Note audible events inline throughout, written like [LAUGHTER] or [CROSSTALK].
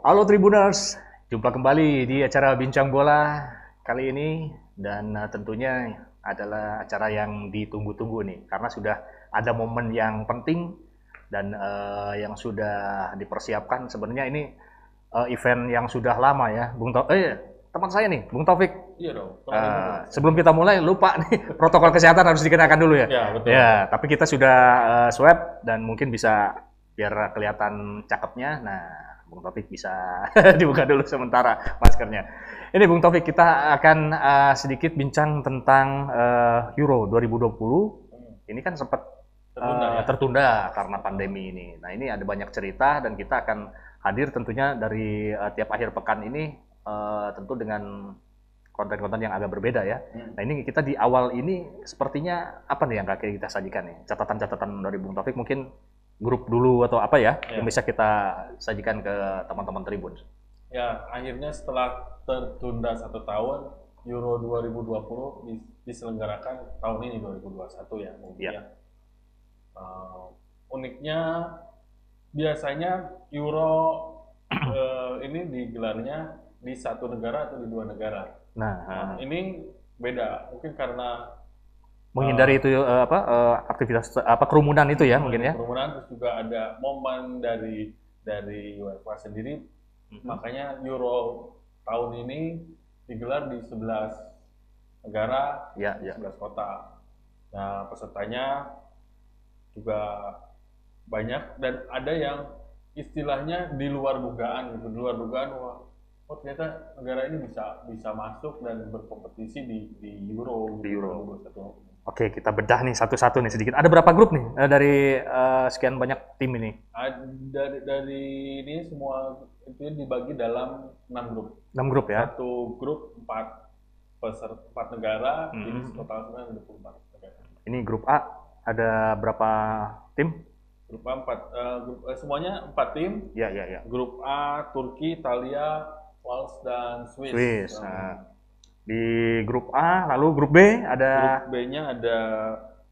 Halo Tribuners, jumpa kembali di acara Bincang Bola kali ini dan uh, tentunya adalah acara yang ditunggu-tunggu nih karena sudah ada momen yang penting dan uh, yang sudah dipersiapkan sebenarnya ini uh, event yang sudah lama ya, Bung Taufik. Eh, teman saya nih, Bung Taufik. Iya dong. Uh, sebelum kita mulai lupa [LAUGHS] nih protokol kesehatan harus dikenakan dulu ya. Ya betul. Ya, tapi kita sudah uh, swab dan mungkin bisa biar kelihatan cakepnya. Nah, Bung Taufik bisa [LAUGHS] dibuka dulu sementara maskernya. Ini Bung Taufik kita akan uh, sedikit bincang tentang uh, Euro 2020. Ini kan sempat Tertunda, uh, ya? tertunda karena pandemi ini. Nah, ini ada banyak cerita dan kita akan hadir tentunya dari uh, tiap akhir pekan ini uh, tentu dengan konten-konten yang agak berbeda ya. Hmm. Nah ini kita di awal ini sepertinya apa nih yang kakek kita sajikan nih? Catatan-catatan dari Bung Taufik mungkin grup dulu atau apa ya, Ya. yang bisa kita sajikan ke teman-teman Tribun. Ya akhirnya setelah tertunda satu tahun Euro 2020 dis- diselenggarakan tahun ini 2021 ya mungkin Ya. ya. Uh, uniknya biasanya Euro [CLEARS THROAT] eh, ini digelarnya di satu negara atau di dua negara. Nah, Nah, ini beda mungkin karena menghindari itu eh, apa eh, aktivitas apa kerumunan itu ya mungkin ya. kerumunan terus juga ada momen dari dari UEFA sendiri Mhm. makanya Euro tahun ini digelar di 11 negara, Ya, ya. 11 kota. Nah, pesertanya juga banyak dan ada yang istilahnya di luar dugaan gitu, di luar dugaan wah oh ternyata negara ini bisa bisa masuk dan berkompetisi di di Euro Di Euro. 2021. Oke, kita bedah nih satu-satu nih sedikit. Ada berapa grup nih eh, dari eh, sekian banyak tim ini? Dari dari ini semua itu dibagi dalam enam grup. 6 grup ya. Satu grup empat peserta empat negara, Mhm. jadi total sebenarnya 24 negara. Ini grup A ada berapa tim? Grup A empat, eh, grup, eh, semuanya empat tim. Ya, ya, ya. Grup A Turki, Italia, Wales dan Swiss. Swiss. Nah, Nah, di grup A, lalu grup B ada grup B-nya ada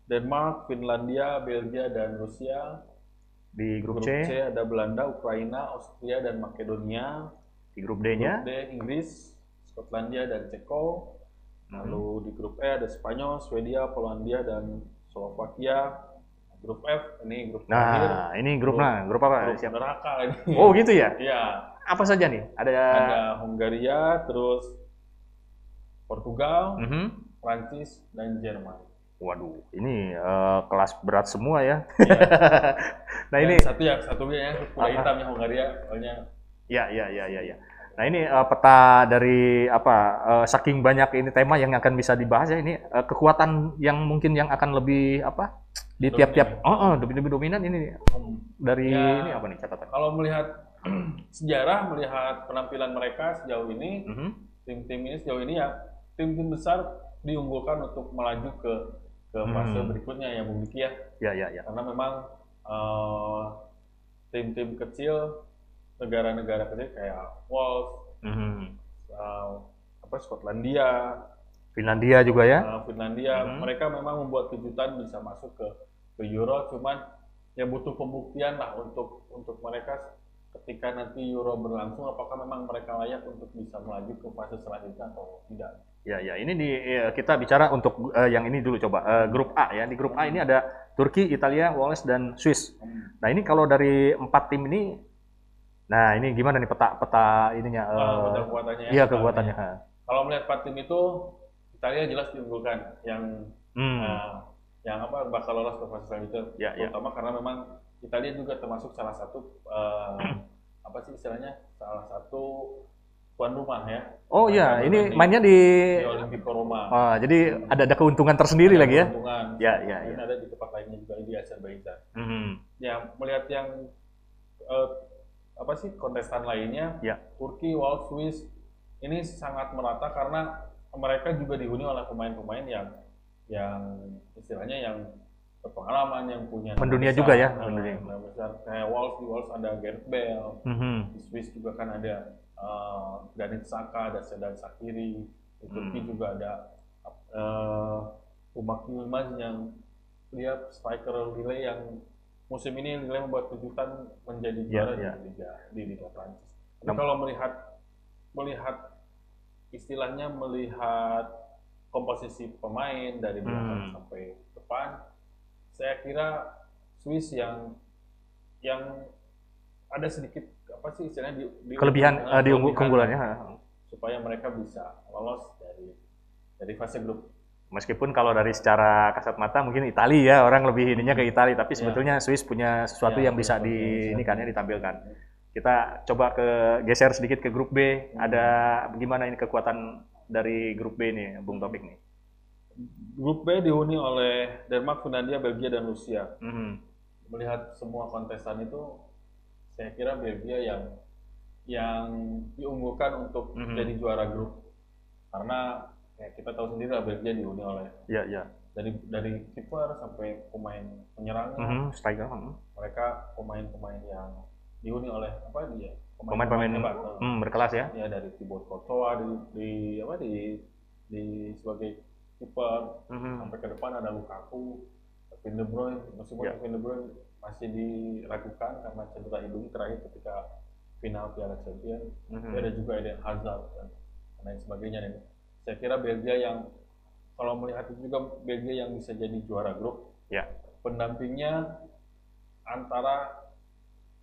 Denmark, Finlandia, Belgia dan Rusia. di grup, Grup C, C ada Belanda, Ukraina, Austria dan Makedonia. di grup D-nya. Grup D Inggris, Skotlandia dan Ceko. Lalu di grup E ada Spanyol, Swedia, Polandia dan Slovakia. Grup F ini grup terakhir. Nah, ini grup Grup- nah, grup apa? Grup Siap. neraka ini. Oh, gitu ya. Iya, Apa saja nih? Ada, ada Hungaria, terus Portugal, Mhm. Prancis dan Jerman. Waduh, ini eh, kelas berat semua ya. Iya. [LAUGHS] nah, Dan ini satu ya, satunya ya kuda Apa? hitamnya Hungaria, soalnya ya ya ya ya ya. Nah, ini eh, peta dari apa? eh, saking banyak ini tema yang akan bisa dibahas ya ini eh, kekuatan yang mungkin yang akan lebih apa? di tiap-tiap oh, oh, lebih lebih dominan ini dari Ya. ini apa nih catatan? kalau melihat [CLEARS THROAT] sejarah, melihat penampilan mereka sejauh ini, Mhm. tim-tim ini sejauh ini ya tim-tim besar diunggulkan untuk melaju ke ke fase Hmm. berikutnya ya Bung Diki ya Ya ya ya. karena memang eh, tim-tim kecil negara-negara kecil kayak Wales, Mhm. eh, apa Skotlandia, Finlandia juga ya. eh, Finlandia, Hmm. mereka memang membuat kejutan bisa masuk ke ke Euro, cuman ya butuh pembuktian lah untuk untuk mereka ketika nanti Euro berlangsung apakah memang mereka layak untuk bisa melaju ke fase selanjutnya atau tidak. Ya, ya. Ini di eh, kita bicara untuk eh, yang ini dulu coba Eh, grup A ya. Di grup A ini ada Turki, Italia, Wales dan Swiss. Nah ini kalau dari empat tim ini, nah ini gimana nih peta peta ininya? eh, Ah, betul kekuatannya. iya kekuatannya. Kalau melihat empat tim itu Italia jelas diunggulkan yang Hmm. eh, yang apa bakal lolos ke fase selanjutnya. Ya, ya. Terutama karena memang Italia juga termasuk salah satu eh, [CLEARS THROAT] apa sih istilahnya salah satu tuan rumah ya Oh iya, ini mainnya di, di Olimpico Roma. ah, jadi ada ada keuntungan tersendiri Ada lagi ya? keuntungan. Ya, ya, Dan ya. ada di tempat lainnya juga di Azerbaijan. Mhm. Ya melihat yang eh, apa sih kontestan lainnya, Ya. Turki, Wales, Swiss ini sangat merata karena mereka juga dihuni oleh pemain-pemain yang yang istilahnya yang berpengalaman yang punya Mendunia besar. juga ya, mendunia. besar kayak Wales di Wales ada Gareth Bale Mhm. di Swiss juga kan ada eh, Granit Xhaka ada Sedan Sakiri di Turki Hmm. juga ada uh, Umak Yilmaz yang dia striker Lille yang musim ini Lille membuat kejutan menjadi Ya, juara ya. di Liga di Liga Prancis. Tapi kalau melihat melihat istilahnya melihat komposisi pemain dari belakang Hmm. sampai depan, saya kira Swiss yang yang ada sedikit apa sih istilahnya di, di- Kelebihan eh, eh, di unggul- kelebihan keunggulannya. supaya mereka bisa lolos dari dari fase grup. Meskipun kalau dari secara kasat mata mungkin Italia ya orang lebih ininya ke Italia, tapi Ya. sebetulnya Swiss punya sesuatu Ya, yang bisa di ini kan ya di- ditampilkan. Kita coba ke geser sedikit ke grup B. Ada gimana ini kekuatan dari grup B nih, Bung Topik nih? Grup B dihuni oleh Denmark, Finlandia, Belgia dan Rusia. Mhm. Melihat semua kontestan itu, saya kira Belgia yang yang diunggulkan untuk Mhm. jadi juara grup. Karena ya, kita tahu sendiri lah Belgia dihuni oleh Ya, ya. dari dari kiper sampai pemain penyerangnya, Mhm, striker. mhm. mereka pemain-pemain yang dihuni oleh apa dia? Pemain-pemain hmm, berkelas ya. ya dari Thibaut Courtois di, di apa di di sebagai kiper Mhm. sampai ke depan ada Lukaku, Kevin De Bruyne, meskipun Ya. Kevin De Bruyne masih diragukan karena cedera hidung terakhir ketika final Piala Champions. Mhm. Tapi ada juga Eden Hazard dan lain sebagainya. Dan saya kira Belgia yang kalau melihat itu juga Belgia yang bisa jadi juara grup. Ya. Pendampingnya antara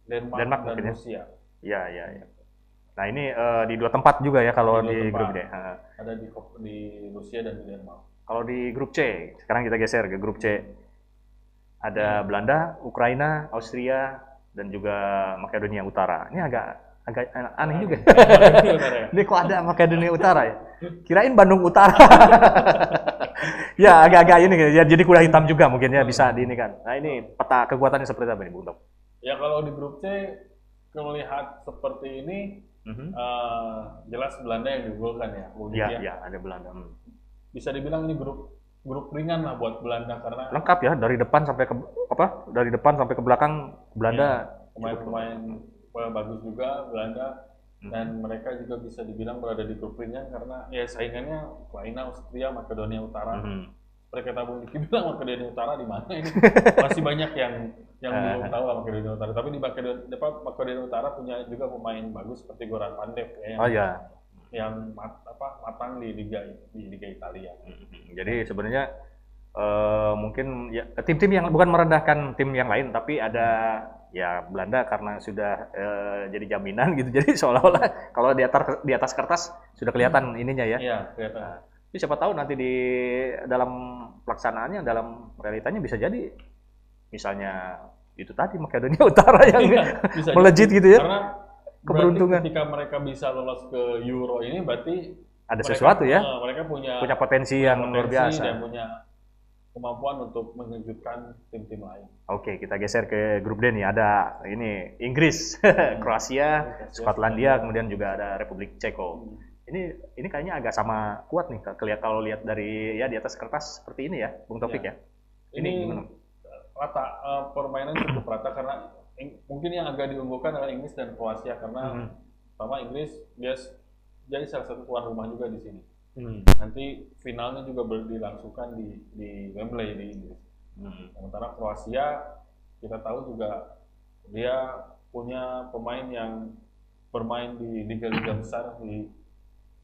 Denmark, Denmark dan mungkin ya. Rusia. Ya, ya, ya. Nah ini eh, di dua tempat juga ya kalau Di di, tempat. grup D. Ada di di Rusia dan di Denmark. Kalau di grup C, sekarang kita geser ke grup C. Ada Hmm. Belanda, Ukraina, Austria, dan juga Makedonia Utara. Ini agak agak aneh juga. Sebenarnya. [LAUGHS] Ini kok ada Makedonia Utara ya? Kirain Bandung Utara. [LAUGHS] ya agak-agak ini ya jadi kuda hitam juga mungkin ya bisa di ini kan. Nah ini peta kekuatannya seperti apa nih Bung Tom? Ya kalau di grup C melihat seperti ini Mhm. eh, jelas Belanda yang diunggulkan ya. Bung Ya, Diki ya. ya ada Belanda. Hmm. Bisa dibilang ini grup grup ringan lah buat Belanda karena Lengkap ya dari depan sampai ke apa? Dari depan sampai ke belakang Belanda. pemain-pemain pemain bagus juga Belanda Hmm. dan mereka juga bisa dibilang berada di grup ringan karena ya saingannya Ukraina, Austria, Makedonia Utara. Mhm. Seperti kata Bung Diki bilang [LAUGHS] Makedonia Utara di mana ini? [LAUGHS] Masih banyak yang yang Eh. belum tahu lah Makedonia Utara. Tapi di Makedonia, depan Makedonia Utara punya juga pemain bagus seperti Goran Pandev ya, yang, Oh ya. Yang mat- apa, matang di liga di liga Italia. Mhm. Jadi sebenarnya eh, mungkin ya tim-tim yang bukan merendahkan tim yang lain, tapi ada ya Belanda karena sudah eh, jadi jaminan gitu. [LAUGHS] Jadi seolah-olah kalau di atas di atas kertas sudah kelihatan ininya ya. Iya, kelihatan. Tapi siapa tahu nanti di dalam pelaksanaannya, dalam realitanya bisa jadi misalnya itu tadi Makedonia [LAUGHS] Utara yang Iya, bisa melejit jadi. gitu ya. Karena Keberuntungan. berarti ketika mereka bisa lolos ke Euro ini berarti Ada mereka- sesuatu ya, eh, mereka punya punya potensi yang luar potensi biasa. dan punya kemampuan untuk mengejutkan tim-tim lain. Oke, kita geser ke grup D nih. Ada ini Inggris, [LAUGHS] Kroasia, Skotlandia, kemudian juga ada Republik Ceko. Ini ini kayaknya agak sama kuat nih kelihat kalau lihat dari ya di atas kertas seperti ini ya, Bung Topik ya. Ini Ini gimana? rata eh, permainan cukup rata karena mungkin yang agak diunggulkan adalah Inggris dan Kroasia karena Mhm. pertama Inggris dia s- jadi salah satu tuan rumah juga di sini. Hmm. Nanti finalnya juga dilangsungkan di di Wembley di Inggris. Hmm. Sementara Kroasia kita tahu juga dia punya pemain yang bermain di liga-liga [COUGHS] besar di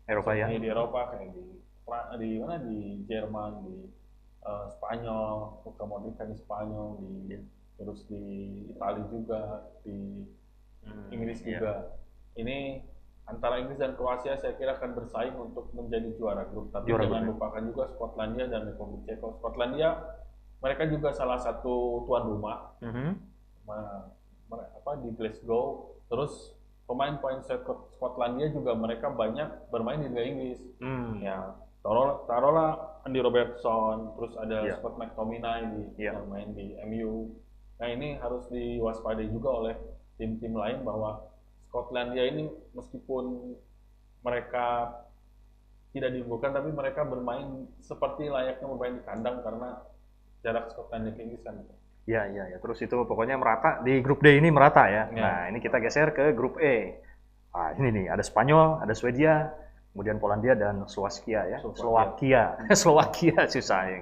Eropa ya. di Eropa kayak di di mana di Jerman di eh, Spanyol kan di Spanyol di terus di Italia juga di Hmm, Inggris iya. juga ini antara Inggris dan Kroasia saya kira akan bersaing untuk menjadi juara grup tapi Juara jangan grup, ya. lupakan juga Skotlandia dan Republik Ceko Skotlandia mereka juga salah satu tuan rumah Mhm. ma- mere- apa di Glasgow terus pemain-pemain Skot- Skotlandia juga mereka banyak bermain di Liga Inggris Hmm. ya taruh taruhlah Andy Robertson terus ada Iya. Scott McTominay di Iya. yang main di MU nah ini harus diwaspadai juga oleh tim-tim lain bahwa Skotlandia ini meskipun mereka tidak diunggulkan tapi mereka bermain seperti layaknya bermain di kandang karena jarak Skotlandia ke Inggris kan Ya, ya, ya. Terus itu pokoknya merata di grup D ini merata ya. Ya. Nah, ini kita geser ke grup E. Ah, ini nih, ada Spanyol, ada Swedia, kemudian Polandia dan Slovakia ya. Slovakia. Slovakia [LAUGHS] susah ya.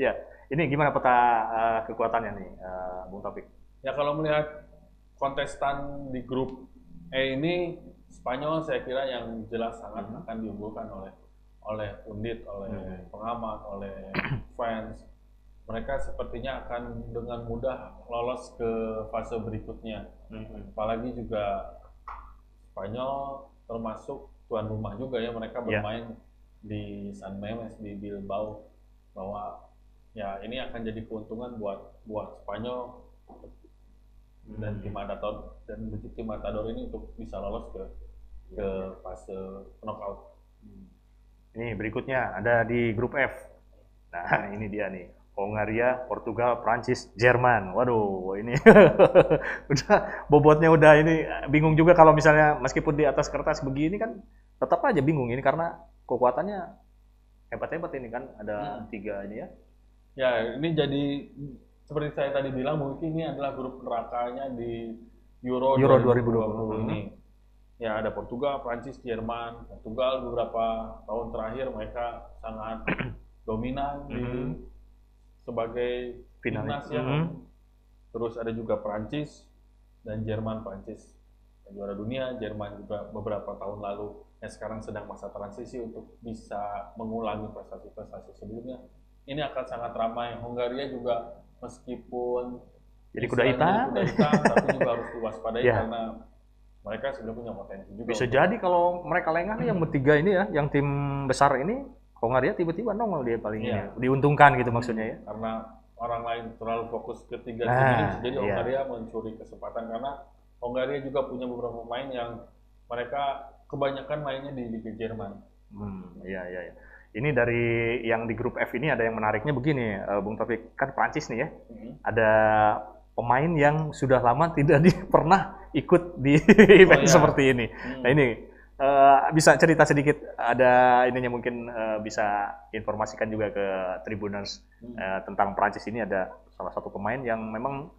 Ya, ini gimana peta eh, kekuatannya nih, eh, Bung Taufik? Ya kalau melihat kontestan di grup eh ini Spanyol saya kira yang jelas sangat Hmm. akan diunggulkan oleh oleh pundit, oleh Hmm. pengamat, oleh [CLEARS THROAT] fans. Mereka sepertinya akan dengan mudah lolos ke fase berikutnya. Hmm. Apalagi juga Spanyol termasuk tuan rumah juga ya mereka Ya. bermain di San Memes di Bilbao bahwa ya ini akan jadi keuntungan buat buat Spanyol dan Hmm. tim Matador dan tim Matador ini untuk bisa lolos ke ke fase knockout. Ini berikutnya ada di grup F. Nah, [LAUGHS] ini dia nih. Hongaria, Portugal, Prancis, Jerman. Waduh, ini [LAUGHS] udah bobotnya udah ini bingung juga kalau misalnya meskipun di atas kertas begini kan tetap aja bingung ini karena kekuatannya hebat-hebat ini kan ada Hmm. tiga ini ya. Ya ini jadi seperti saya tadi bilang mungkin ini adalah grup nerakanya di Euro, Euro 2020 2020. ini. Ya ada Portugal, Prancis, Jerman. Portugal beberapa tahun terakhir mereka sangat [CLEARS THROAT] dominan di Mhm. sebagai Finalis. timnas ya. Mhm. Terus ada juga Prancis dan Jerman. Prancis juara dunia, Jerman juga beberapa tahun lalu yang sekarang sedang masa transisi untuk bisa mengulangi prestasi-prestasi sebelumnya. Ini akan sangat ramai. Hongaria juga meskipun Jadi kuda hitam. kuda hitam, [LAUGHS] tapi juga harus diwaspadai Ya. karena mereka sebenarnya punya potensi juga. Bisa jadi kalau mereka lengah nih yang bertiga ini ya, yang tim besar ini Hongaria tiba-tiba nongol dia paling Iya. ini. diuntungkan gitu maksudnya ya. karena orang lain terlalu fokus ke tiga Nah, tim ini, jadi iya. Hongaria mencuri kesempatan karena Hongaria juga punya beberapa pemain yang mereka kebanyakan mainnya di Liga Jerman. Hmm, iya iya. iya. Ini dari yang di grup F ini ada yang menariknya begini, eh, Bung Taufik kan Prancis nih ya, ada pemain yang sudah lama tidak di, [LAUGHS] pernah ikut di [LAUGHS] event iya. seperti ini. Hmm. Nah ini eh, bisa cerita sedikit ada ininya mungkin eh, bisa informasikan juga ke Tribuners Hmm. eh, tentang Prancis ini ada salah satu pemain yang memang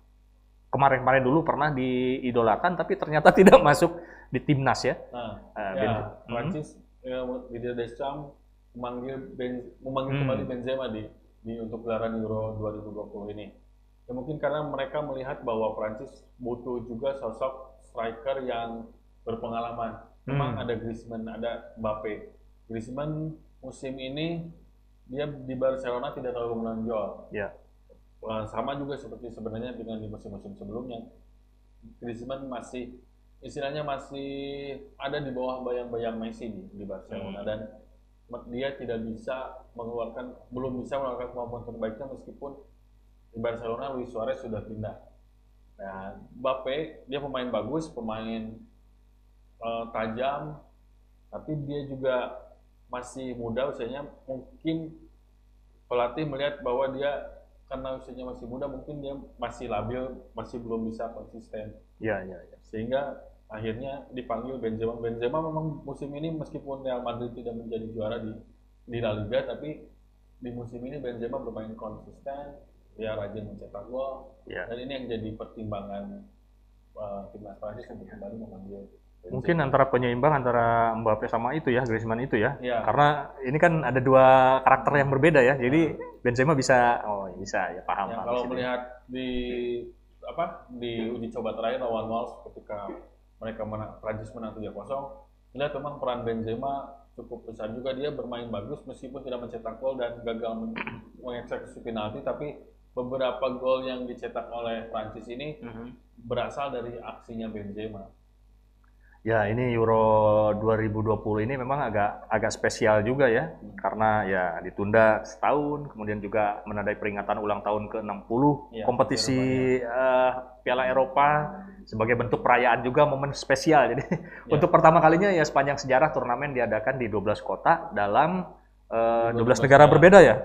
kemarin-kemarin dulu pernah diidolakan tapi ternyata [LAUGHS] tidak masuk di timnas ya. Nah, Eh, ya, Ben- Prancis ya, Didier Deschamps memanggil ben, memanggil Hmm. kembali Benzema di, di untuk gelaran Euro 2020 ini. Ya mungkin karena mereka melihat bahwa Prancis butuh juga sosok striker yang berpengalaman. Memang Hmm. ada Griezmann, ada Mbappe. Griezmann musim ini dia di Barcelona tidak terlalu menonjol. Ya. Sama juga seperti sebenarnya dengan di musim-musim sebelumnya. Griezmann masih istilahnya masih ada di bawah bayang-bayang Messi di, di Barcelona Hmm. dan dia tidak bisa mengeluarkan belum bisa mengeluarkan kemampuan terbaiknya meskipun di Barcelona Luis Suarez sudah pindah. Nah, Mbappe dia pemain bagus, pemain eh, tajam, tapi dia juga masih muda usianya mungkin pelatih melihat bahwa dia karena usianya masih muda mungkin dia masih labil masih belum bisa konsisten Iya iya. iya. sehingga akhirnya dipanggil Benzema Benzema memang musim ini meskipun Real Madrid tidak menjadi juara di di La Liga tapi di musim ini Benzema bermain konsisten dia rajin mencetak gol Iya. dan ini yang jadi pertimbangan eh, timnas Prancis untuk kembali memanggil Benzema. Mungkin antara penyeimbang antara Mbappe sama itu ya, Griezmann itu ya. ya Karena ini kan ada dua karakter yang berbeda ya. Jadi Benzema bisa oh bisa ya paham Ya, paham kalau melihat di apa di uji coba terakhir lawan Wales ketika mereka menang, Prancis menang 3-0, lihat memang peran Benzema cukup besar juga dia bermain bagus meskipun tidak mencetak gol dan gagal men- mengeksekusi penalti tapi beberapa gol yang dicetak oleh Prancis ini Mhm. berasal dari aksinya Benzema. Ya, ini Euro 2020 ini memang agak agak spesial juga ya. Karena ya ditunda setahun, kemudian juga menandai peringatan ulang tahun ke-60 Ya, kompetisi eh, Piala Eropa sebagai bentuk perayaan juga momen spesial. Jadi [LAUGHS] untuk pertama kalinya ya sepanjang sejarah turnamen diadakan di 12 kota dalam eh, 12 12 negara negara. berbeda ya.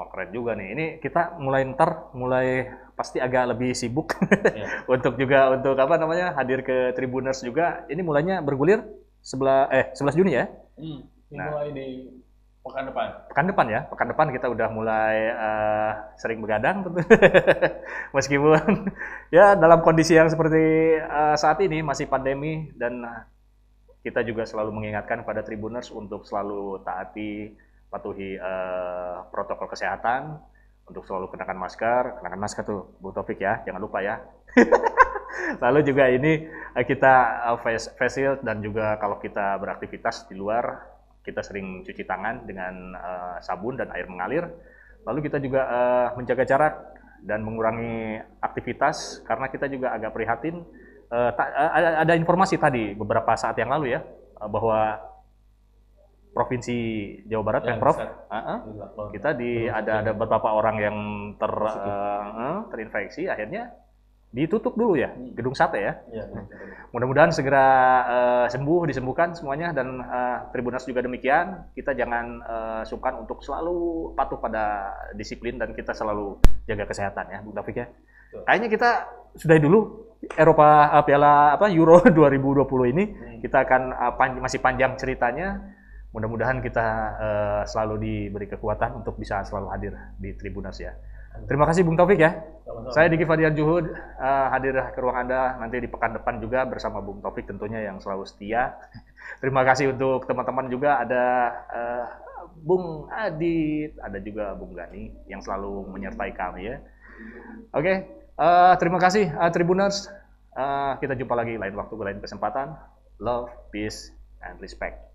Wah keren juga nih. Ini kita mulai ntar mulai pasti agak lebih sibuk Ya. [LAUGHS] untuk juga untuk apa namanya hadir ke Tribuners juga. Ini mulainya bergulir sebelah eh 11 Juni ya. Hmm, Nah. dimulai di pekan depan. Pekan depan ya. Pekan depan kita udah mulai eh, sering begadang tentu. [LAUGHS] Meskipun [LAUGHS] ya dalam kondisi yang seperti eh, saat ini masih pandemi dan eh, kita juga selalu mengingatkan pada Tribuners untuk selalu taati patuhi eh, protokol kesehatan untuk selalu kenakan masker, kenakan masker tuh Bu Taufik ya, jangan lupa ya. [LAUGHS] Lalu juga ini eh, kita eh, face, face shield dan juga kalau kita beraktivitas di luar kita sering cuci tangan dengan uh, sabun dan air mengalir. Lalu kita juga uh, menjaga jarak dan mengurangi aktivitas karena kita juga agak prihatin. Uh, ada, ada informasi tadi beberapa saat yang lalu ya bahwa provinsi Jawa Barat ya, Pemprov uh -uh, kita di ada ada beberapa orang yang ter uh, terinfeksi akhirnya ditutup dulu ya hmm. gedung sate ya. ya Mudah-mudahan segera uh, sembuh disembuhkan semuanya dan uh, Tribunas juga demikian. Kita jangan uh, sungkan untuk selalu patuh pada disiplin dan kita selalu jaga kesehatan ya, Bung Taufik ya. Betul. Kayaknya kita sudah dulu Eropa uh, Piala apa Euro [LAUGHS] 2020 ini hmm. kita akan uh, pan masih panjang ceritanya mudah-mudahan kita uh, selalu diberi kekuatan untuk bisa selalu hadir di Tribunas ya. Terima kasih Bung Taufik ya. Sama-sama. Saya Diki Fadian Juhud uh, hadir ke ruang Anda nanti di pekan depan juga bersama Bung Taufik tentunya yang selalu setia. [LAUGHS] Terima kasih untuk teman-teman juga ada uh, Bung Adit, ada juga Bung Gani yang selalu menyertai kami ya. Oke, okay, uh, terima kasih uh, Tribuners. Uh, kita jumpa lagi lain waktu, lain kesempatan. Love, peace, and respect.